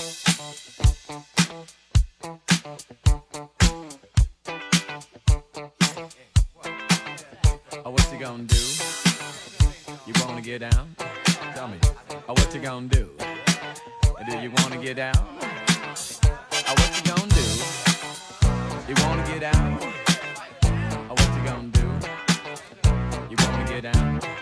Oh, what you gonna do? You wanna get down? Tell me. Oh, what you gonna do? Do you wanna get down? Oh, what you gonna do? You wanna get down? Oh, what you gonna do? You wanna get down?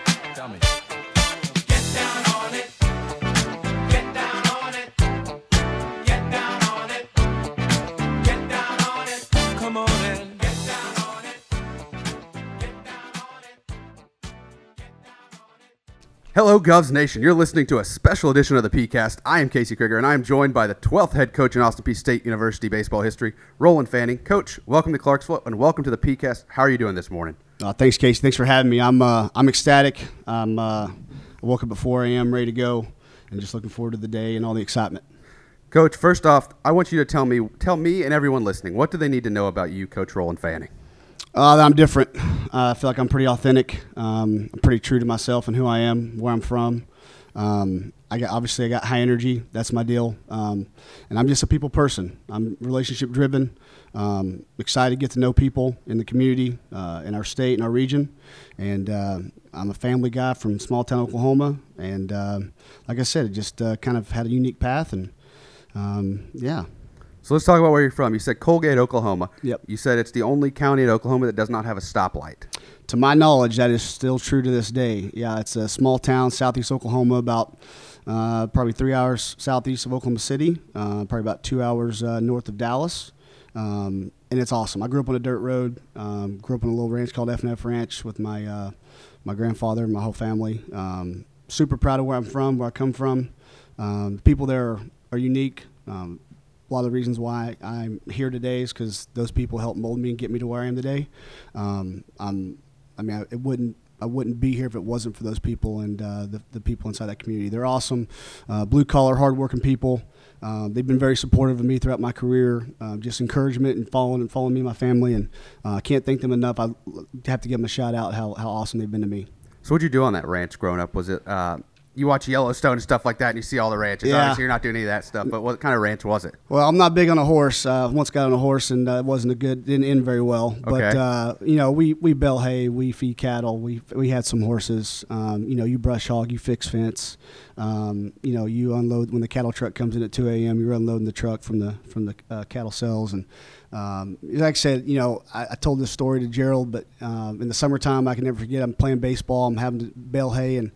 Hello, Govs Nation. You're listening to a special edition of the PeayCast. I am Casey Krieger, and I am joined by the 12th head coach in Austin Peay State University baseball history, Roland Fanning. Coach, welcome to Clarksville, and welcome to the PeayCast. How are you doing this morning? Uh, thanks, Casey. Thanks for having me. I'm uh, I'm ecstatic. I'm uh, I woke up at 4 a.m. ready to go, and just looking forward to the day and all the excitement. Coach, first off, I want you to tell me, tell me and everyone listening, what do they need to know about you, Coach Roland Fanning? Uh, I'm different. Uh, I feel like I'm pretty authentic. Um, I'm pretty true to myself and who I am, where I'm from. Um, I got obviously I got high energy. That's my deal. Um, and I'm just a people person. I'm relationship driven. Um, excited to get to know people in the community, uh, in our state, in our region. And uh, I'm a family guy from small town Oklahoma. And uh, like I said, it just uh, kind of had a unique path. And um, yeah, So let's talk about where you're from. You said Colgate, Oklahoma. Yep. You said it's the only county in Oklahoma that does not have a stoplight. To my knowledge, that is still true to this day. Yeah, it's a small town, southeast Oklahoma, about uh, probably three hours southeast of Oklahoma City, uh, probably about two hours uh, north of Dallas. Um, and it's awesome. I grew up on a dirt road. Um, grew up on a little ranch called F&F Ranch with my uh, my grandfather and my whole family. Um, super proud of where I'm from, where I come from. Um, the people there are, are unique. Um, a lot of the reasons why I'm here today is because those people helped mold me and get me to where I am today. Um, I'm, I mean, I, it wouldn't. I wouldn't be here if it wasn't for those people and uh, the, the people inside that community. They're awesome, uh, blue collar, hardworking people. Um, they've been very supportive of me throughout my career, uh, just encouragement and following and following me and my family. And uh, I can't thank them enough. I have to give them a shout out how, how awesome they've been to me. So what'd you do on that ranch growing up? Was it uh, you watch Yellowstone and stuff like that, and you see all the ranches? Yeah. Obviously, you're not doing any of that stuff. But what kind of ranch was it? Well, I'm not big on a horse. Uh, once got on a horse and uh, it wasn't a good, didn't end very well. But Okay. uh, you know, we we bale hay, we feed cattle, we we had some horses. Um, you know, you brush hog, you fix fence. Um, you know, you unload when the cattle truck comes in at 2 a.m. You're unloading the truck from the from the uh, cattle cells and. Um, like I said, you know, I, I told this story to Gerald, but um, in the summertime, I can never forget. I'm playing baseball. I'm having to bale hay, and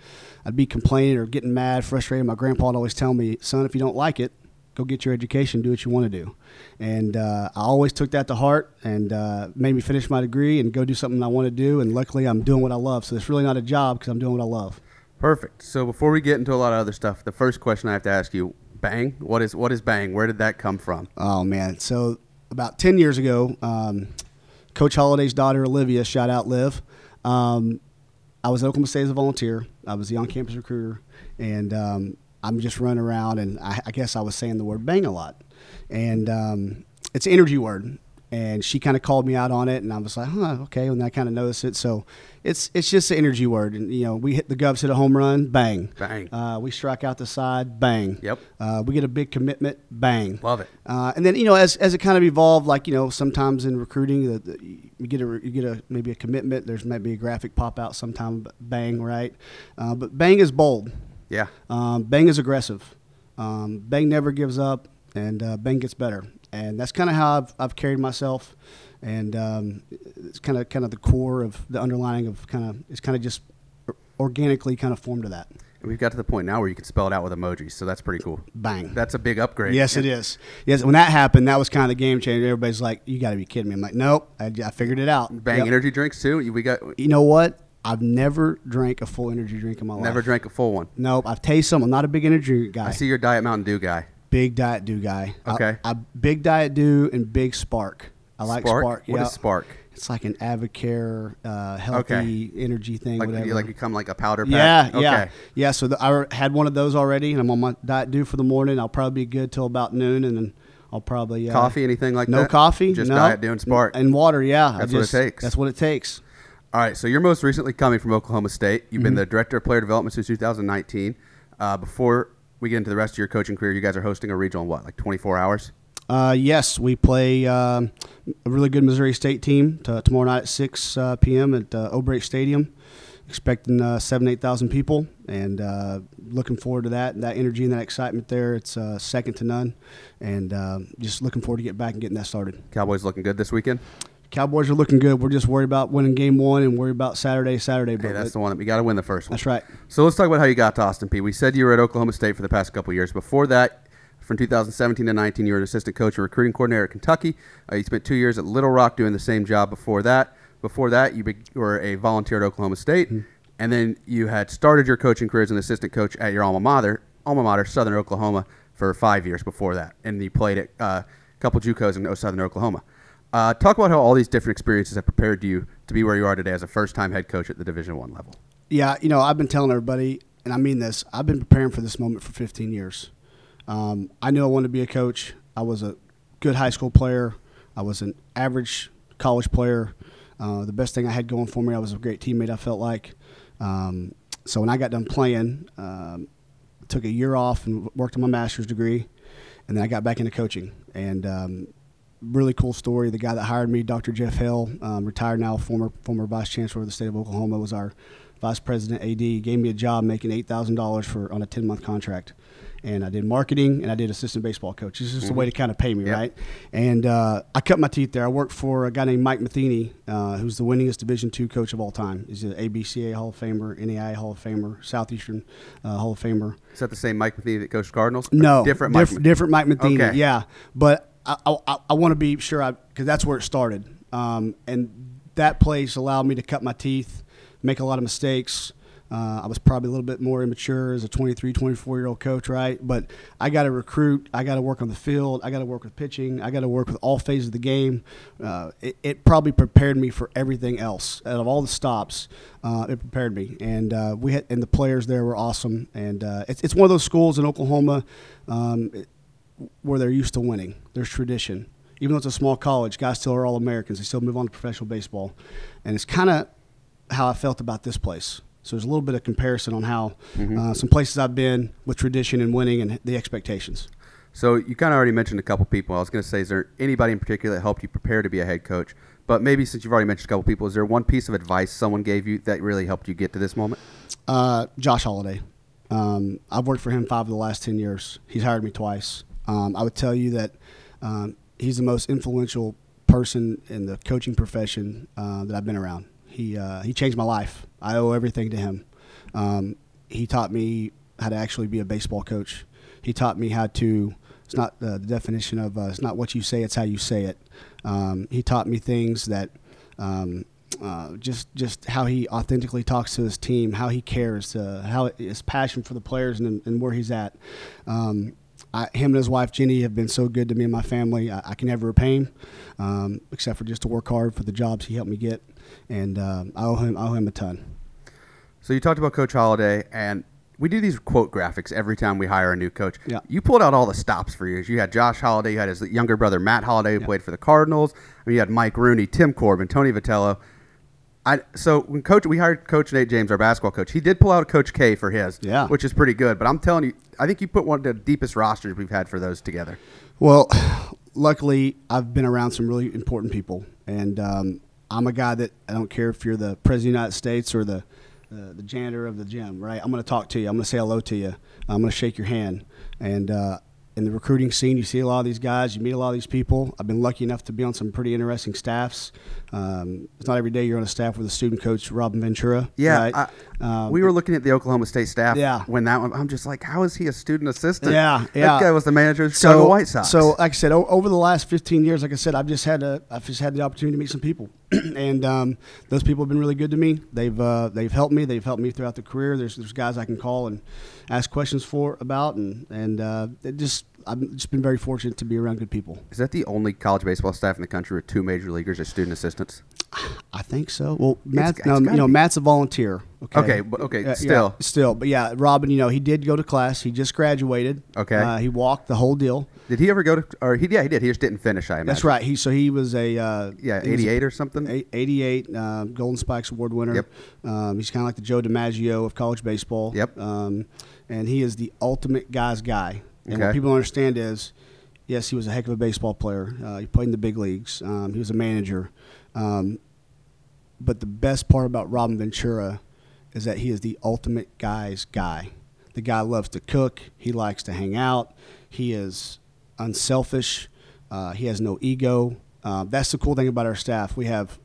I'd be complaining or getting mad, frustrated. My grandpa would always tell me, "Son, if you don't like it, go get your education, do what you want to do. And uh, I always took that to heart and uh, made me finish my degree and go do something I want to do. And luckily, I'm doing what I love. So it's really not a job because I'm doing what I love. Perfect. So before we get into a lot of other stuff, the first question I have to ask you: Bang. What is what is Bang? Where did that come from? Oh, man. So about 10 years ago, um, Coach Holliday's daughter, Olivia, shout out Liv. Um, I was at Oklahoma State as a volunteer. I was the on campus recruiter. And um, I'm just running around, and I, I guess I was saying the word bang a lot. And um, it's an energy word. And she kind of called me out on it, and I was like, "Huh, okay." And I kind of noticed it, so it's it's just an energy word. And you know, we hit the Govs hit a home run, bang, Bang. Uh, we strike out the side, bang. Yep. Uh, we get a big commitment, bang. Love it. Uh, and then you know, as, as it kind of evolved, like you know, sometimes in recruiting, the, the, you get a you get a maybe a commitment. There's maybe a graphic pop out sometime, bang, right? Uh, but bang is bold. Yeah. Um, bang is aggressive. Um, bang never gives up, and uh, bang gets better. And that's kind of how I've, I've carried myself. And um, it's kind of kind of the core of the underlining of kind of it's kind of just organically kind of formed to that. And we've got to the point now where you can spell it out with emojis, so that's pretty cool. Bang. That's a big upgrade. Yes, it is. Yes, when that happened, that was kind of the game changer. Everybody's like, "You got to be kidding me!" I'm like, "Nope, I, I figured it out." Bang Yep. energy drinks too. We got You know what? I've never drank a full energy drink in my life. never drank a full one. Nope. I've tasted them. I'm not a big energy guy. I see your Diet Mountain Dew guy. Big Diet Dew guy. Okay. I, big Diet Dew and big Spark. I like Spark? Spark. What yeah. is Spark? It's like an AdvoCare uh, healthy Okay. energy thing. Like whatever. you like you come like a powder pack. Yeah, Okay. yeah, yeah. So the, I had one of those already, and I'm on my diet dew for the morning. I'll probably be good till about noon, and then I'll probably uh, Coffee, anything like no that? No coffee, Just no. Diet and Spark. and water. Yeah, I That's what it takes. That's what it takes. All right, so you're most recently coming from Oklahoma State. You've Mm-hmm. been the director of player development since 2019. Uh, before we get into the rest of your coaching career, you guys are hosting a regional in what, like 24 hours? Uh, yes, we play um, a really good Missouri State team t- tomorrow night at 6 uh, p.m. at uh, Stadium. Expecting uh, seven, eight thousand people, and uh, looking forward to that. That energy and that excitement there, it's uh, second to none. And uh, just looking forward to get back and getting that started. Cowboys looking good this weekend. Cowboys are looking good. We're just worried about winning game one and worried about Saturday, Saturday. Hey, that's the one that we got to win the first one. that's right. So let's talk about how you got to Austin Peay. We said you were at Oklahoma State for the past couple years. Before that, from 2017 to 19, you were an assistant coach and recruiting coordinator at Kentucky. Uh, you spent two years at Little Rock doing the same job before that. Before that, you be- were a volunteer at Oklahoma State. And then you had started your coaching career as an assistant coach at your alma mater, alma mater, Southern Oklahoma, for five years before that. And you played at uh, a couple JUCOs in Southern Oklahoma. Uh, talk about how all these different experiences have prepared you to be where you are today as a first-time head coach at the Division One level. Yeah, you know, I've been telling everybody, and I mean this. I've been preparing for this moment for 15 years. Um, I knew I wanted to be a coach. I was a good high school player. I was an average college player. Uh, the best thing I had going for me, I was a great teammate. I felt like. Um, so when I got done playing, um, took a year off and worked on my master's degree, and then I got back into coaching. And um, really cool story. The guy that hired me, Dr. Jeff Hill, um, retired now, former former vice chancellor of the state of Oklahoma, was our vice president AD. Gave me a job making eight thousand dollars for on a ten month contract, and I did marketing and I did assistant baseball coach. This is just a way to kind of pay me, Yep. right? And uh, I cut my teeth there. I worked for a guy named Mike Metheny, uh, who's the winningest Division two coach of all time. He's an ABCA Hall of Famer, NAI Hall of Famer, Southeastern uh, Hall of Famer. Is that the same Mike Matheny that coached Cardinals? No, different Mike. diff- different Mike Metheny. Okay. Yeah, but I, I, I want to be sure I because that's where it started, um, and that place allowed me to cut my teeth, make a lot of mistakes. Uh, I was probably a little bit more immature as a 23, 24 year old coach, right? But I got to recruit. I got to work on the field. I got to work with pitching. I got to work with all phases of the game. Uh, it, it probably prepared me for everything else. Out of all the stops, uh, it prepared me. And uh, we had, and the players there were awesome. And uh, it's, it's one of those schools in Oklahoma. Um, it- where they're used to winning. There's tradition. Even though it's a small college, guys still are all Americans. They still move on to professional baseball. And it's kind of how I felt about this place. So there's a little bit of comparison on how uh, some places I've been with tradition and winning and the expectations. So you kind of already mentioned a couple people. I was going to say, is there anybody in particular that helped you prepare to be a head coach? But maybe since you've already mentioned a couple people, is there one piece of advice someone gave you that really helped you get to this moment? Uh, Josh Holliday. Um, I've worked for him five of the last 10 years. He's hired me twice. Um, I would tell you that um, he's the most influential person in the coaching profession uh, that I've been around. He, uh, he changed my life. I owe everything to him. Um, he taught me how to actually be a baseball coach. He taught me how to, it's not uh, the definition of, uh, it's not what you say, it's how you say it. Um, he taught me things that um, uh, just just how he authentically talks to his team, how he cares, uh, how his passion for the players and, and where he's at. Um, I, him and his wife Jenny have been so good to me and my family. I, I can never repay him, um, except for just to work hard for the jobs he helped me get, and uh, I owe him I owe him a ton. So you talked about Coach Holliday, and we do these quote graphics every time we hire a new coach. Yeah. You pulled out all the stops for years. You had Josh Holliday, you had his younger brother Matt Holliday, who played for the Cardinals. I mean, you had Mike Rooney, Tim Corbin, Tony Vitello. I, so when coach, we hired Coach Nate James, our basketball coach. He did pull out Coach K for his, Yeah. which is pretty good. But I'm telling you, I think you put one of the deepest rosters we've had for those together. Well, luckily, I've been around some really important people, and um, I'm a guy that I don't care if you're the president of the United States or the uh, the janitor of the gym, right? I'm going to talk to you. I'm going to say hello to you. I'm going to shake your hand. And uh, in the recruiting scene, you see a lot of these guys, you meet a lot of these people. I've been lucky enough to be on some pretty interesting staffs. Um, it's not every day you're on a staff with a student coach, Robin Ventura. Yeah, right? I- Um, we were looking at the Oklahoma State staff. Yeah. when that one, I'm just like, how is he a student assistant? Yeah, That yeah. guy was the manager of the Chicago White Sox. So, like I said, o- over the last 15 years, like I said, I've just had a, I've just had the opportunity to meet some people, and um, those people have been really good to me. They've uh, they've helped me. They've helped me throughout the career. There's there's guys I can call and ask questions for about, and and uh, it just I've just been very fortunate to be around good people. is that the only college baseball staff in the country with two major leaguers as student assistants? I think so. Well, Matt, it's no, gotta you know, be. Matt's a volunteer. Okay, Okay, but- okay, Uh, yeah, still. still, but yeah, Robin, you know, he did go to class. He just graduated. Okay. uh, he walked the whole deal. Did he ever go to? Or he? Yeah, he did. He just didn't finish. I imagine. That's right. He so he was a uh, Yeah, a- eighty-eight or something. 88 uh, Golden Spikes Award winner. Yep. Um, he's kind of like the Joe DiMaggio of college baseball. Yep. Um, and he is the ultimate guy's guy. And Okay. what people understand is, yes, he was a heck of a baseball player. Uh, he played in the big leagues. Um, he was a manager. Um, but the best part about Robin Ventura is that he is the ultimate guy's guy. The guy loves to cook. He likes to hang out. He is unselfish. Uh, he has no ego. Uh, that's the cool thing about our staff. We have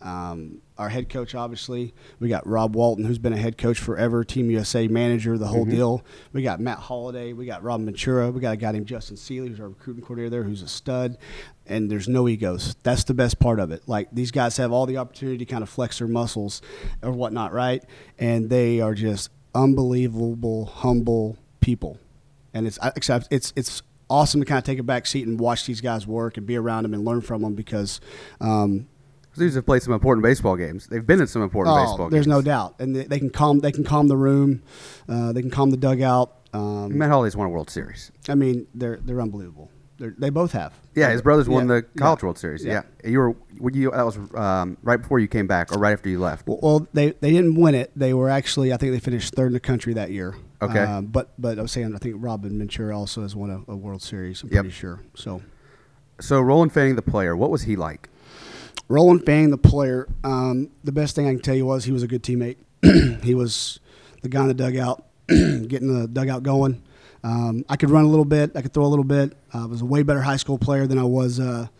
um, our head coach, obviously. We got Rob Walton, who's been a head coach forever, Team USA manager, the whole deal. We got Matt Holliday. We got Rob Ventura. We got a guy named Justin Seeley, who's our recruiting coordinator there, who's a stud. And there's no egos. That's the best part of it. Like these guys have all the opportunity to kind of flex their muscles or whatnot, right? And they are just unbelievable, humble people. And it's except it's it's awesome to kind of take a back seat and watch these guys work and be around them and learn from them because um, These have played some important baseball games. They've been in some important Oh, baseball there's games. no doubt, and they, they can calm. They can calm the room. Uh, they can calm the dugout. Um, Matt Holliday's won a World Series. I mean, they're they're unbelievable. They're, they both have. Yeah, his brothers won Yeah, the College yeah, World Series. yeah. Yeah. you were. Were you? That was um, right before you came back, or right after you left. Well, well, they they didn't win it. They were actually, I think, they finished third in the country that year. Okay. Um, but but I was saying, I think Robin Ventura also has won a, a World Series. I'm Yep. pretty sure. So. So Roland Fanning, the player, what was he like? Roland Fang, the player, um, the best thing I can tell you was he was a good teammate. he was the guy in the dugout, getting the dugout going. Um, I could run a little bit. I could throw a little bit. I was a way better high school player than I was a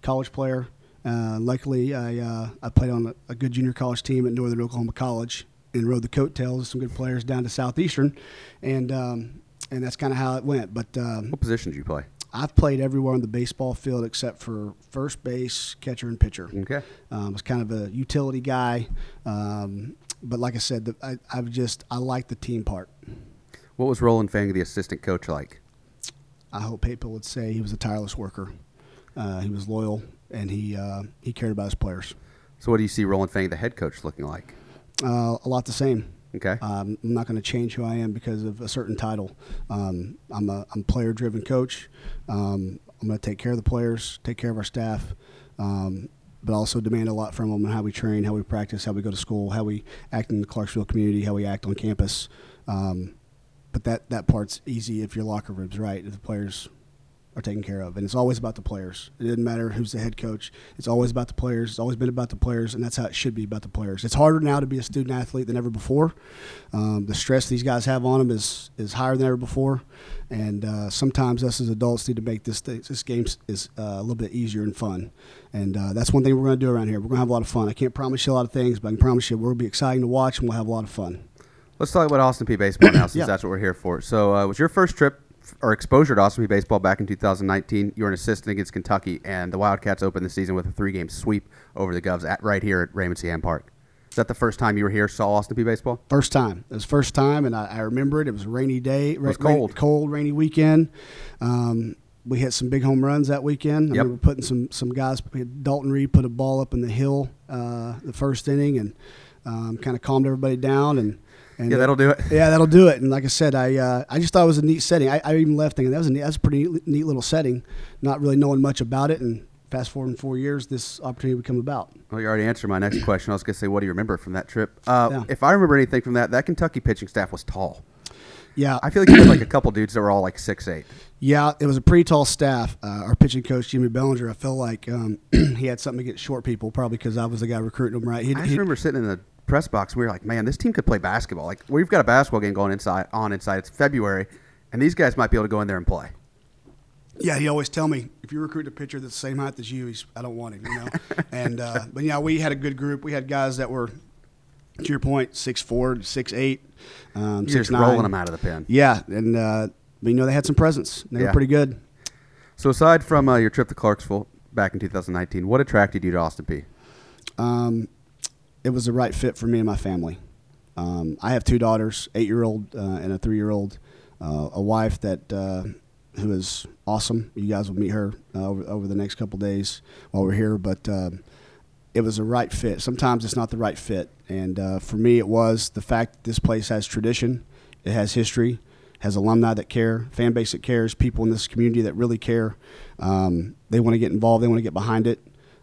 college player. Uh, luckily, I uh, I played on a, a good junior college team at Northern Oklahoma College and rode the coattails of some good players down to Southeastern, and um, and that's kind of how it went. But um, What position did you play? I've played everywhere on the baseball field except for first base, catcher, and pitcher. Okay. Um, was kind of a utility guy, um, but like I said, the, I, I've just I like the team part. What was Roland Fang, the assistant coach, like? I hope people would say he was a tireless worker. Uh, he was loyal and he uh, he cared about his players. So what do you see Roland Fang, the head coach, looking like? Uh, a lot the same. Okay. Um, I'm not going to change who I am because of a certain title. Um, I'm a I'm player driven coach. Um, I'm going to take care of the players, take care of our staff, um, but also demand a lot from them on how we train, how we practice, how we go to school, how we act in the Clarksville community, how we act on campus. Um, but that that part's easy if your locker room's right, if the players are taken care of, and it's always about the players. It doesn't matter who's the head coach. It's always about the players. It's always been about the players, and that's how it should be about the players. It's harder now to be a student athlete than ever before. Um, the stress these guys have on them is is higher than ever before, and uh, sometimes us as adults need to make this this game is uh, a little bit easier and fun. And uh, that's one thing we're going to do around here. We're going to have a lot of fun. I can't promise you a lot of things, but I can promise you to be exciting to watch, and we'll have a lot of fun. Let's talk about Austin Peay baseball now, since Yeah. that's what we're here for. So, uh, was your first trip or exposure to Austin baseball back in 2019? You were an assistant against Kentucky, and the Wildcats opened the season with a three-game sweep over the Govs at right here at Raymond C. Hand Park. Is that the first time you were here, saw Austin Peay baseball? First time. It was first time, and I, I remember it. It was a rainy day. It was cold. cold, rainy weekend. Um, we hit some big home runs that weekend. I Yep. remember putting some some guys. We had Dalton Reed put a ball up in the hill uh, the first inning, and um, kind of calmed everybody down. And, and Yeah, that'll do it. yeah, that'll do it. And like I said, I uh, I just thought it was a neat setting. I, I even left thinking that was a neat, that was a pretty neat, neat little setting, not really knowing much about it. And fast forward in four years, this opportunity would come about. Well, you already answered my next question. I was going to say, what do you remember from that trip? Uh, Yeah. If I remember anything from that, that Kentucky pitching staff was tall. Yeah, I feel like you had like a couple dudes that were all like six eight. Yeah, it was a pretty tall staff. Uh, our pitching coach Jimmy Belanger, I felt like um, he had something against short people, probably because I was the guy recruiting them. Right? He, I just remember sitting in the press box. We were like, man, this team could play basketball. Like we've got a basketball game going inside on inside. It's February, and these guys might be able to go in there and play. yeah, he always tell me if you recruit a pitcher that's the same height as you, he's, I don't want him. You know. and uh, but yeah, we had a good group. We had guys that were, to your point, six four, six eight, um, You're six just nine. rolling them out of the pen. Yeah, and uh, but you know they had some presence. They Yeah. were pretty good. So aside from uh, your trip to Clarksville back in 2019, what attracted you to Austin Peay? um, it was the right fit for me and my family. Um, I have two daughters, eight year old uh, and a three year old, uh, a wife that uh, who is awesome. You guys will meet her uh, over, over the next couple days while we're here. But uh, it was the right fit. Sometimes it's not the right fit, and uh, for me, it was the fact that this place has tradition, it has history, has alumni that care, fan base that cares, people in this community that really care. Um, they want to get involved, they want to get behind it.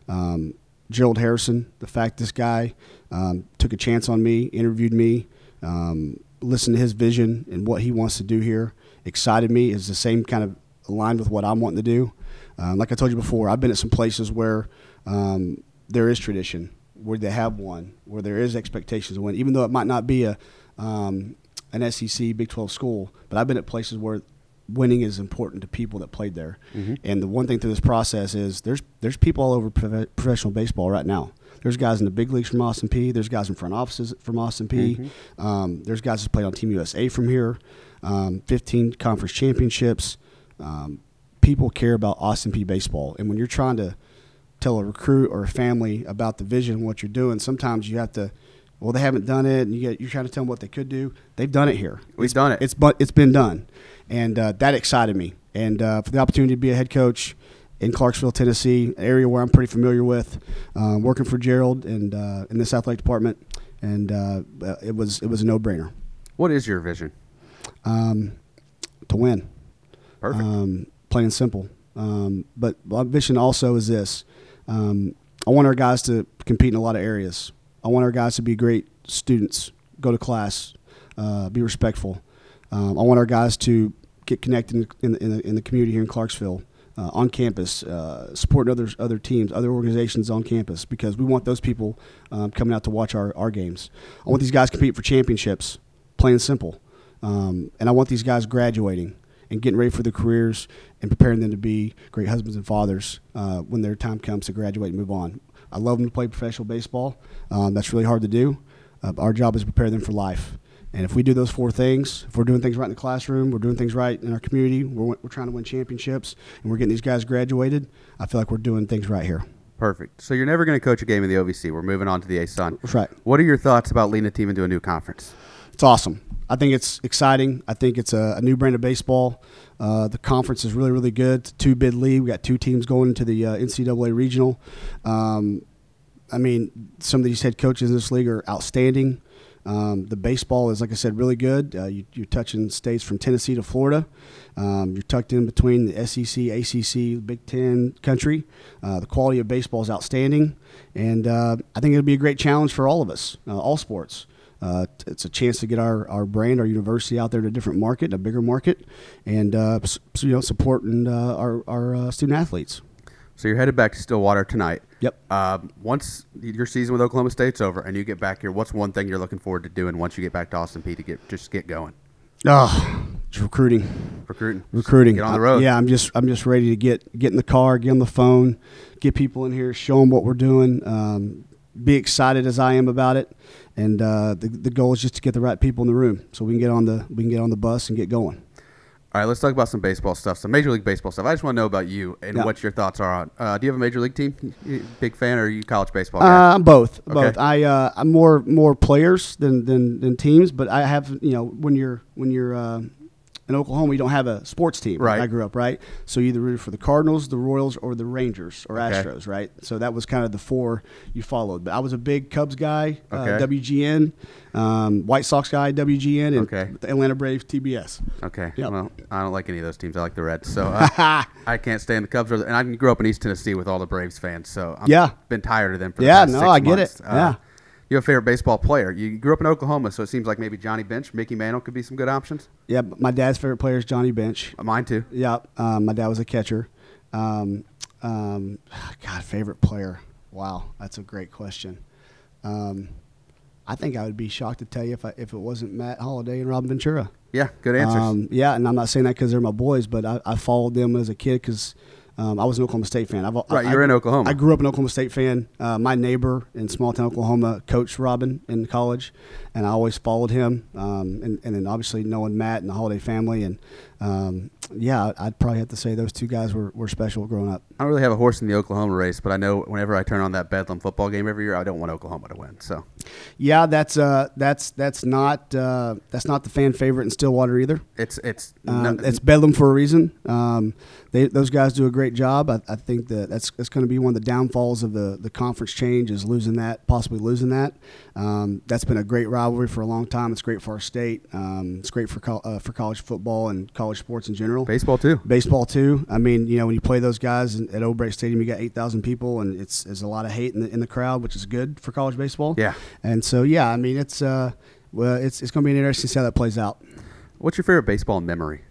Um, Gerald Harrison, the fact this guy um, took a chance on me, interviewed me, um, listened to his vision and what he wants to do here, excited me, is the same kind of aligned with what I'm wanting to do. Um, like I told you before, I've been at some places where um, there is tradition, where they have one, where there is expectations of win, even though it might not be a um, an SEC Big 12 school. But I've been at places where winning is important to people that played there. Mm-hmm. And the one thing through this process is there's there's people all over prof- professional baseball right now. There's guys in the big leagues from Austin Peay. There's guys in front offices from Austin Peay. Mm-hmm. Um, there's guys that played on Team USA from here. Um, 15 conference championships. Um, people care about Austin Peay. baseball, and when you're trying to tell a recruit or a family about the vision, and what you're doing, sometimes you have to. Well, they haven't done it, and you get, you're trying to tell them what they could do. They've done it here. We've it's, done it. It's but it's been done, and uh, that excited me. And uh, for the opportunity to be a head coach in Clarksville, Tennessee, an area where I'm pretty familiar with, uh, working for Gerald and uh, in this athletic department, and uh, it was it was a no brainer. What is your vision? Um, to win. Perfect. Um, plain and simple. Um, but my vision also is this: um, I want our guys to compete in a lot of areas. I want our guys to be great students, go to class, uh, be respectful. Um, I want our guys to get connected in, in, the, in the community here in Clarksville. Uh, on campus, uh, supporting other other teams, other organizations on campus, because we want those people um, coming out to watch our, our games. I want these guys compete for championships, plain and simple. Um, and I want these guys graduating and getting ready for their careers and preparing them to be great husbands and fathers uh, when their time comes to graduate and move on. I love them to play professional baseball. Um, that's really hard to do. Uh, our job is to prepare them for life. And if we do those four things, if we're doing things right in the classroom, we're doing things right in our community, we're, we're trying to win championships, and we're getting these guys graduated, I feel like we're doing things right here. Perfect. So you're never going to coach a game in the OVC. We're moving on to the ASUN. That's right. What are your thoughts about leading a team into a new conference? It's awesome. I think it's exciting. I think it's a, a new brand of baseball. Uh, the conference is really, really good. It's two bid league. We got two teams going into the uh, NCAA regional. Um, I mean, some of these head coaches in this league are outstanding. Um, the baseball is, like I said, really good. Uh, you, are touching states from Tennessee to Florida. Um, you're tucked in between the SEC, ACC, Big Ten country. Uh, the quality of baseball is outstanding, and uh, I think it'll be a great challenge for all of us, uh, all sports. Uh, it's a chance to get our, our brand, our university out there to a different market, a bigger market, and uh, you know supporting our our student athletes. So you're headed back to Stillwater tonight. Yep. Uh, once your season with Oklahoma State's over and you get back here, what's one thing you're looking forward to doing once you get back to Austin Peay to get just get going? Oh, just recruiting. Recruiting. Recruiting. Get on the road. I, yeah, I'm just I'm just ready to get get in the car, get on the phone, get people in here, show them what we're doing. Um, be excited as I am about it, and uh, the the goal is just to get the right people in the room so we can get on the we can get on the bus and get going. All right, let's talk about some baseball stuff, some Major League Baseball stuff. I just want to know about you and Yeah. what your thoughts are on. Uh, do you have a Major League team? Big fan, or are you college baseball Uh. I'm both. Okay. Both. I uh, I'm more more players than, than than teams, but I have you know when you're when you're uh, in Oklahoma, you don't have a sports team. Right. I grew up right, so you either rooted for the Cardinals, the Royals, or the Rangers or Okay. Astros. Right. So that was kind of the four you followed. But I was a big Cubs guy, uh, WGN, um, White Sox guy, WGN, and Okay. the Atlanta Braves, TBS. Okay. Yep. Well, I don't like any of those teams. I like the Reds. So uh, I can't stand the Cubs. Or the, and I grew up in East Tennessee with all the Braves fans. So I've Yeah. been tired of them for the Yeah, past no, I get months. it. Uh, Yeah. You have a favorite baseball player? You grew up in Oklahoma, so it seems like maybe Johnny Bench, Mickey Mantle could be some good options. Yeah, my dad's favorite player is Johnny Bench. Uh, Mine too. Yeah, um, my dad was a catcher. Um, um, God, favorite player. Wow, that's a great question. Um, I think I would be shocked to tell you if I, if it wasn't Matt Holliday and Robin Ventura. Yeah, good answers. Um, yeah, and I'm not saying that because they're my boys, but I, I followed them as a kid because um, I was an Oklahoma State fan. I've, Right, I, you're in Oklahoma. I grew up an Oklahoma State fan. Uh, my neighbor in small town Oklahoma coached Robin in college, and I always followed him. Um, and, and then obviously knowing Matt and the Holliday family, and um, yeah, I'd probably have to say those two guys were, were special growing up. I don't really have a horse in the Oklahoma race, but I know whenever I turn on that Bedlam football game every year, I don't want Oklahoma to win. So Yeah, that's uh, that's that's not uh, that's not the fan favorite in Stillwater either. it's it's Um, it's Bedlam for a reason. Um, they, those guys do a great job. I, I think that that's, that's going to be one of the downfalls of the, the conference change is losing that, possibly losing that. Um, that's been a great rivalry for a long time. It's great for our state. Um, it's great for col- uh, for college football and college sports in general. baseball too. Baseball too. I mean, you know, when you play those guys at O'Brate Stadium, you got eight thousand people, and it's there's a lot of hate in the in the crowd, which is good for college baseball. Yeah. And so, yeah, I mean, it's uh, well, it's it's going to be interesting to see how that plays out. What's your favorite baseball memory?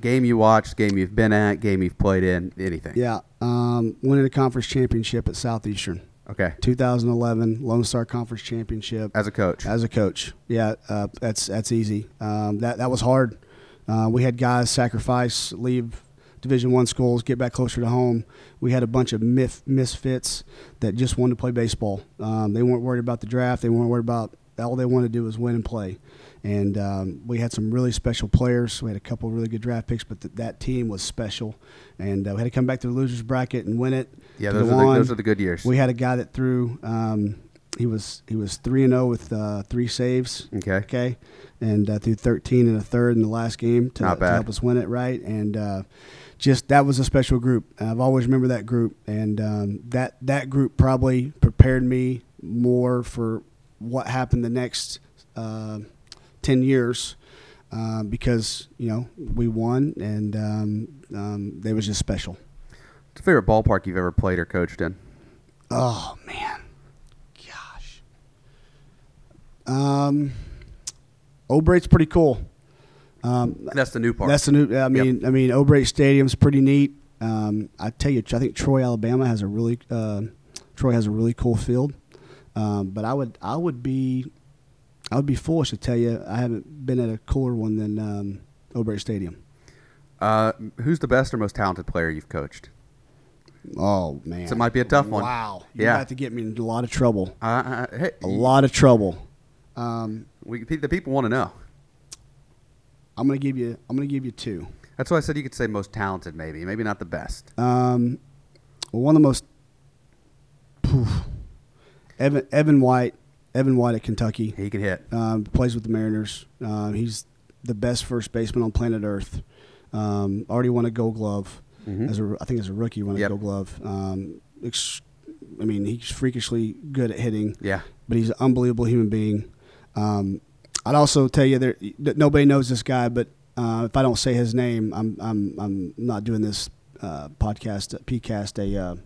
Game you watched, game you've been at, game you've played in, anything. Yeah, um, winning a conference championship at Southeastern, Okay. 2011 Lone Star Conference Championship As a coach. as a coach. Yeah, uh, that's that's easy. Um, that that was hard. Uh, we had guys sacrifice, leave Division One schools, get back closer to home. We had a bunch of myth, misfits that just wanted to play baseball. Um, they weren't worried about the draft. They weren't worried about all they wanted to do was win and play. And um, we had some really special players. We had a couple really good draft picks, but th- that team was special. And uh, we had to come back to the losers bracket and win it. yeah, those are, the, those are the good years. We had a guy that threw. Um, he was he was three and zero with uh, three saves. Okay. Okay, and uh, threw thirteen and a third in the last game to, to help us win it. Right, and uh, just that was a special group. I've always remembered that group, and um, that that group probably prepared me more for what happened the next uh, ten years. Uh, because you know we won and um, um, they was just special. What's your favorite ballpark you've ever played or coached in? Oh man, gosh. Um, O'Brate's pretty cool. Um, That's the new part. that's the new. I mean, I mean, O'Brate Stadium's pretty neat. Um, I tell you, I think Troy, Alabama has a really uh, Troy has a really cool field. Um, but I would I would be I would be foolish to tell you I haven't been at a cooler one than um, O'Brate Stadium. uh, who's the best or most talented player you've coached? Oh man, So it might be a tough one. Wow, you're Yeah. about to get me in a lot of trouble. Uh, uh, hey, A lot of trouble. Um, We, the people want to know. I'm gonna give you. I'm gonna give you two. That's why I said you could say most talented, maybe, maybe not the best. Um, well, one of the most. Poof. Evan Evan White, Evan White at Kentucky, He can hit. um, plays with the Mariners. Um, he's the best first baseman on planet Earth. Um, already won a Gold Glove Mhm. as a I think as a rookie won a Yep. Gold Glove. Um, ex- I mean he's freakishly good at hitting. Yeah. but he's an unbelievable human being. Um, I'd also tell you there that nobody knows this guy, but uh, if I don't say his name, I'm I'm I'm not doing this uh, podcast PeayCast a uh,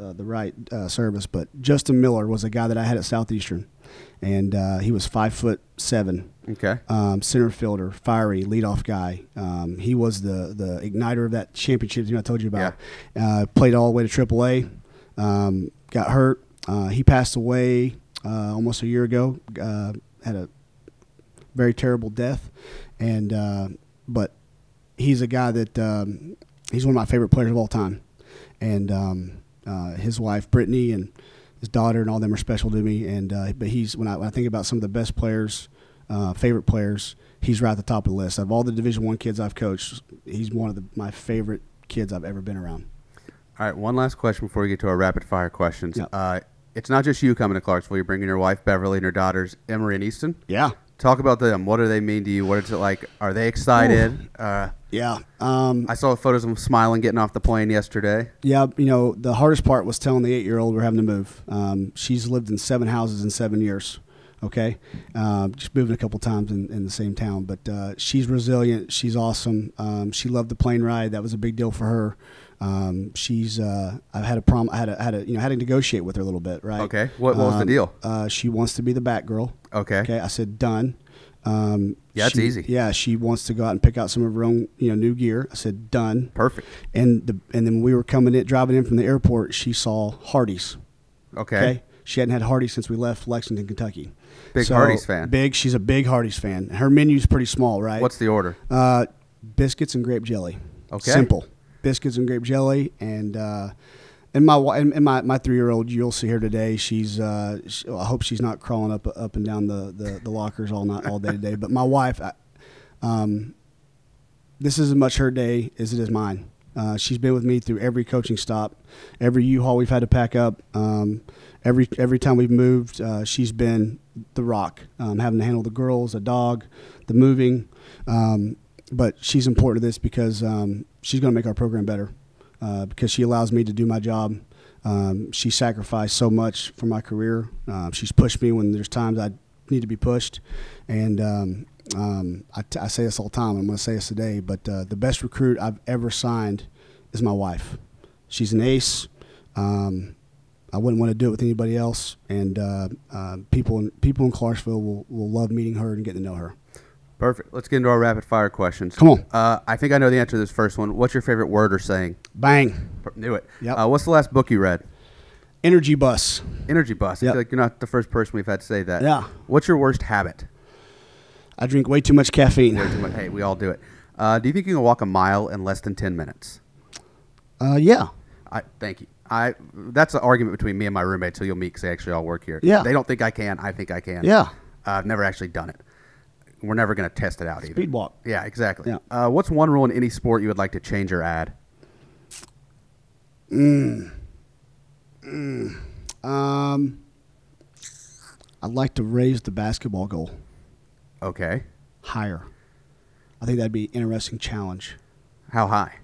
uh, the right uh, service. But Justin Miller was a guy that I had at Southeastern, and uh, he was five foot seven. Okay. Um, center fielder, fiery leadoff guy. Um, he was the the igniter of that championship team I told you about. Uh, played all the way to AAA. Um, got hurt. Uh, he passed away uh, almost a year ago. Uh, had a very terrible death, and uh, but he's a guy that um, he's one of my favorite players of all time, and um, uh, his wife Brittany and his daughter and all them are special to me. And uh, but he's when I, when I think about some of the best players, uh, favorite players, he's right at the top of the list. Of all the Division One kids I've coached, he's one of the, my favorite kids I've ever been around. All right, one last question before we get to our rapid fire questions. Yep. Uh, it's not just you coming to Clarksville. You're bringing your wife Beverly and her daughters Emery and Easton. Yeah, Talk about them. What do they mean to you? What is it like? Are they excited? Uh, yeah. Um, I saw photos of them smiling getting off the plane yesterday. Yeah, you know, the hardest part was telling the eight year old we're having to move. Um, she's lived in seven houses in seven years. Okay, um, just moving a couple times in, in the same town, but uh, she's resilient. She's awesome. Um, she loved the plane ride. That was a big deal for her. Um, she's. Uh, I've had a prom. I had a, had a you know had to negotiate with her a little bit. Right. Okay. What- what was the Um, deal? Uh, she wants to be the back girl. Okay. Okay. I said done. Um, Yeah, she- easy. Yeah, she wants to go out and pick out some of her own, you know, new gear. I said done. Perfect. And the and then we were coming in, driving in from the airport, she saw Hardee's. Okay. She hadn't had Hardee's since we left Lexington, Kentucky. Big Hardee's fan. Big. She's a big Hardee's fan. Her menu's pretty small, right? What's the order? uh, biscuits and grape jelly? Okay. Simple. Biscuits and grape jelly, and uh, And my and, my, my three year old, you'll see her today. She's uh, she, I hope she's not crawling up up and down the, the, the lockers all night all day today. But my wife, I, um, this is as much her day as it is mine. Uh, she's been with me through every coaching stop, every U-Haul we've had to pack up, um, every every time we've moved. Uh, she's been the rock, um, having to handle the girls, the dog, the moving. Um, but she's important to this because um, she's going to make our program better uh, because she allows me to do my job. Um, she sacrificed so much for my career. Uh, she's pushed me when there's times I need to be pushed, and um, um, I, t- I say this all the time. I'm going to say this today, but uh, the best recruit I've ever signed is my wife. She's an ace. Um, I wouldn't want to do it with anybody else, and uh, uh, people in, people in Clarksville will, will love meeting her and getting to know her. Perfect. Let's get into our rapid fire questions. Come on. Uh, I think I know the answer to this first one. What's your favorite word or saying? Bang! Knew it. Yep. Uh, what's the last book you read? Energy bus. Energy Bus. I Yep. feel like you're not the first person we've had to say that. Yeah. What's your worst habit? I drink way too much caffeine. Way too much- Hey, we all do it. Uh, do you think you can walk a mile in less than 10 minutes? Uh, yeah. I thank you. I that's an argument between me and my roommates who you'll meet because they actually all work here. Yeah. They don't think I can. I think I can. Yeah. I've never actually done it. We're never going to test it out either. Speed walk. Yeah, exactly. Yeah. Uh, what's one rule in any sport you would like to change or add? Um, I'd like to raise the basketball goal Okay. higher. I think that'd be an interesting challenge. How high?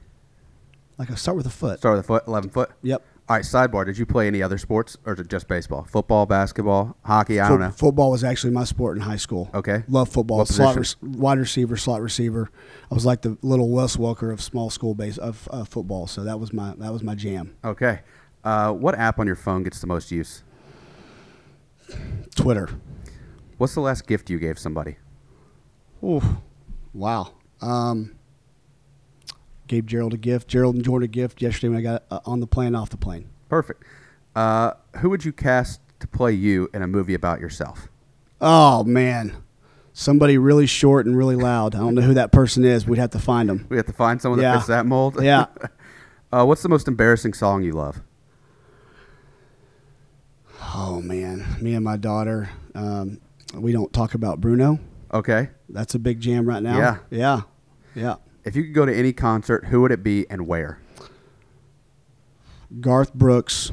Like I start with a foot. Start with a foot, 11 foot? Yep. All right, sidebar. Did you play any other sports or is it just baseball? Football, basketball, hockey? I don't know. Football was actually my sport in high school. Okay. Love football. What slot rec- wide receiver, slot receiver. I was like the little Wes Welker of small school base of uh, football. So that was my that was my jam. Okay. Uh, what app on your phone gets the most use? Twitter. What's the last gift you gave somebody? Ooh, wow. Um, gave Gerald a gift. Gerald and Jordan a gift yesterday when I got uh, on the plane, off the plane. Perfect. Uh, who would you cast to play you in a movie about yourself? Oh man, somebody really short and really loud. I don't know who that person is. We'd have to find them. We have to find someone that Yeah. fits that mold. Yeah. uh, what's the most embarrassing song you love? Oh man, me and my daughter, um, we don't talk about Bruno. Okay. That's a big jam right now. Yeah. yeah, yeah. If you could go to any concert, who would it be and where? Garth Brooks,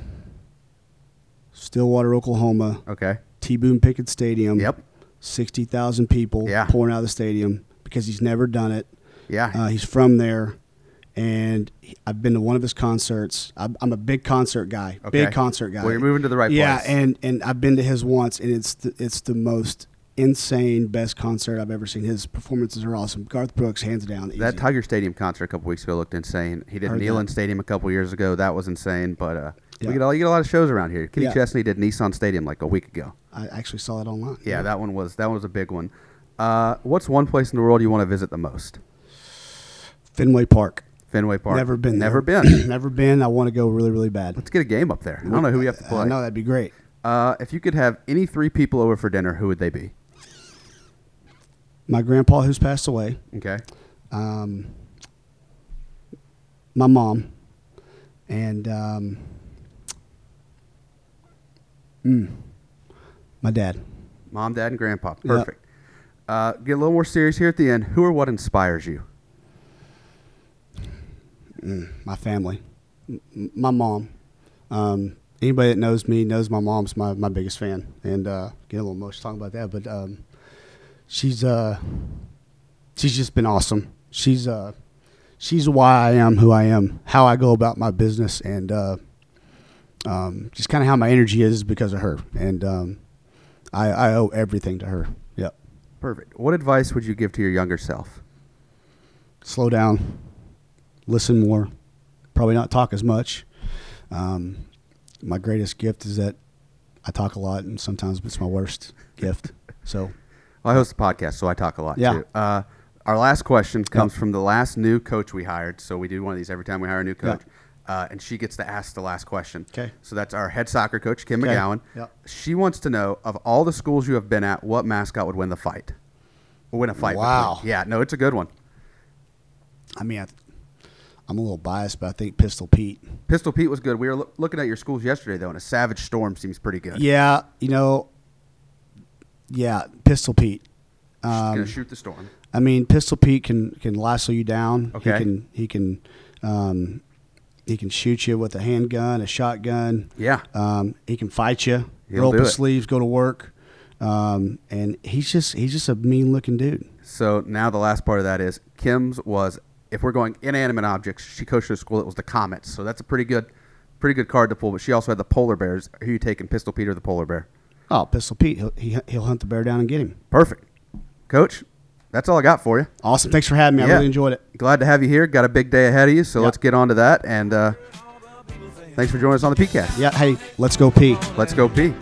Stillwater, Oklahoma, Okay. T. Boone Pickens Stadium. Yep. Sixty thousand people Yeah. pouring out of the stadium because he's never done it. Yeah. Uh, he's from there, and I've been to one of his concerts. I'm, I'm a big concert guy, Okay. big concert guy. Well, you're moving to the right yeah, place. and and I've been to his once, and it's the, it's the most insane, best concert I've ever seen. His performances are awesome. Garth Brooks, hands down. that. Tiger Stadium concert a couple weeks ago looked insane. He did Heard Neyland that. Stadium a couple years ago. That was insane. But uh, Yeah. we get a, you get a lot of shows around here. Kenny Yeah. Chesney did Nissan Stadium like a week ago. I actually saw it online. Yeah, that one was that one was a big one. Uh, what's one place in the world you want to visit the most? Fenway Park. Fenway Park. Never been. Never there. been. Never been. I want to go really, really bad. Let's get a game up there. I don't know who we have to play. I know that'd be great. Uh, if you could have any three people over for dinner, who would they be? My grandpa, who's passed away, Okay. um, my mom, and um, mm, my dad. Mom, dad, and grandpa. Perfect. Uh, get a little more serious here at the end. Who or what inspires you? my family, m- my mom. Um, anybody that knows me knows my mom's my, my biggest fan, and uh, get a little emotional talking about that. But um, she's uh, she's just been awesome. She's uh, she's why I am who I am, how I go about my business, and uh, um, just kind of how my energy is because of her. And um, I, I owe everything to her. Yep. Perfect. What advice would you give to your younger self? slow down, listen more, probably not talk as much. Um, my greatest gift is that I talk a lot, and sometimes it's my worst gift. So, Well, I host a podcast, so I talk a lot Yeah. too. Uh, our last question comes Yep. from the last new coach we hired. So we do one of these every time we hire a new coach. Uh, and she gets to ask the last question. Okay. So that's our head soccer coach, Kim Okay. McGowan. Yep. She wants to know of all the schools you have been at, what mascot would win the fight? Or win a fight. Wow. between- Yeah, no, it's a good one. I mean, I, I'm a little biased, but I think Pistol Pete. Pistol Pete was good. We were loo- looking at your schools yesterday though, and a Savage Storm seems pretty good. Yeah, you know, yeah, Pistol Pete. gonna Um, shoot the storm. I mean, Pistol Pete can can lasso you down. Okay. He can he can um, he can shoot you with a handgun, a shotgun. Yeah. Um, he can fight you. He'll roll up his it. sleeves, go to work. Um, and he's just he's just a mean looking dude. So now the last part of that is Kim's was if we're going inanimate objects, she coached at school that was the Comets. So that's a pretty good pretty good card to pull. But she also had the polar bears. Who you taking, Pistol Pete or the polar bear? Oh, Pistol Pete, he'll he, he'll hunt the bear down and get him. Perfect. Coach, that's all I got for you. Awesome, thanks for having me. I really enjoyed it. Glad to have you here. Got a big day ahead of you, so Yeah. let's get on to that. And uh, thanks for joining us on the PeayCast. Yeah, hey, let's go Peay. Let's go Peay.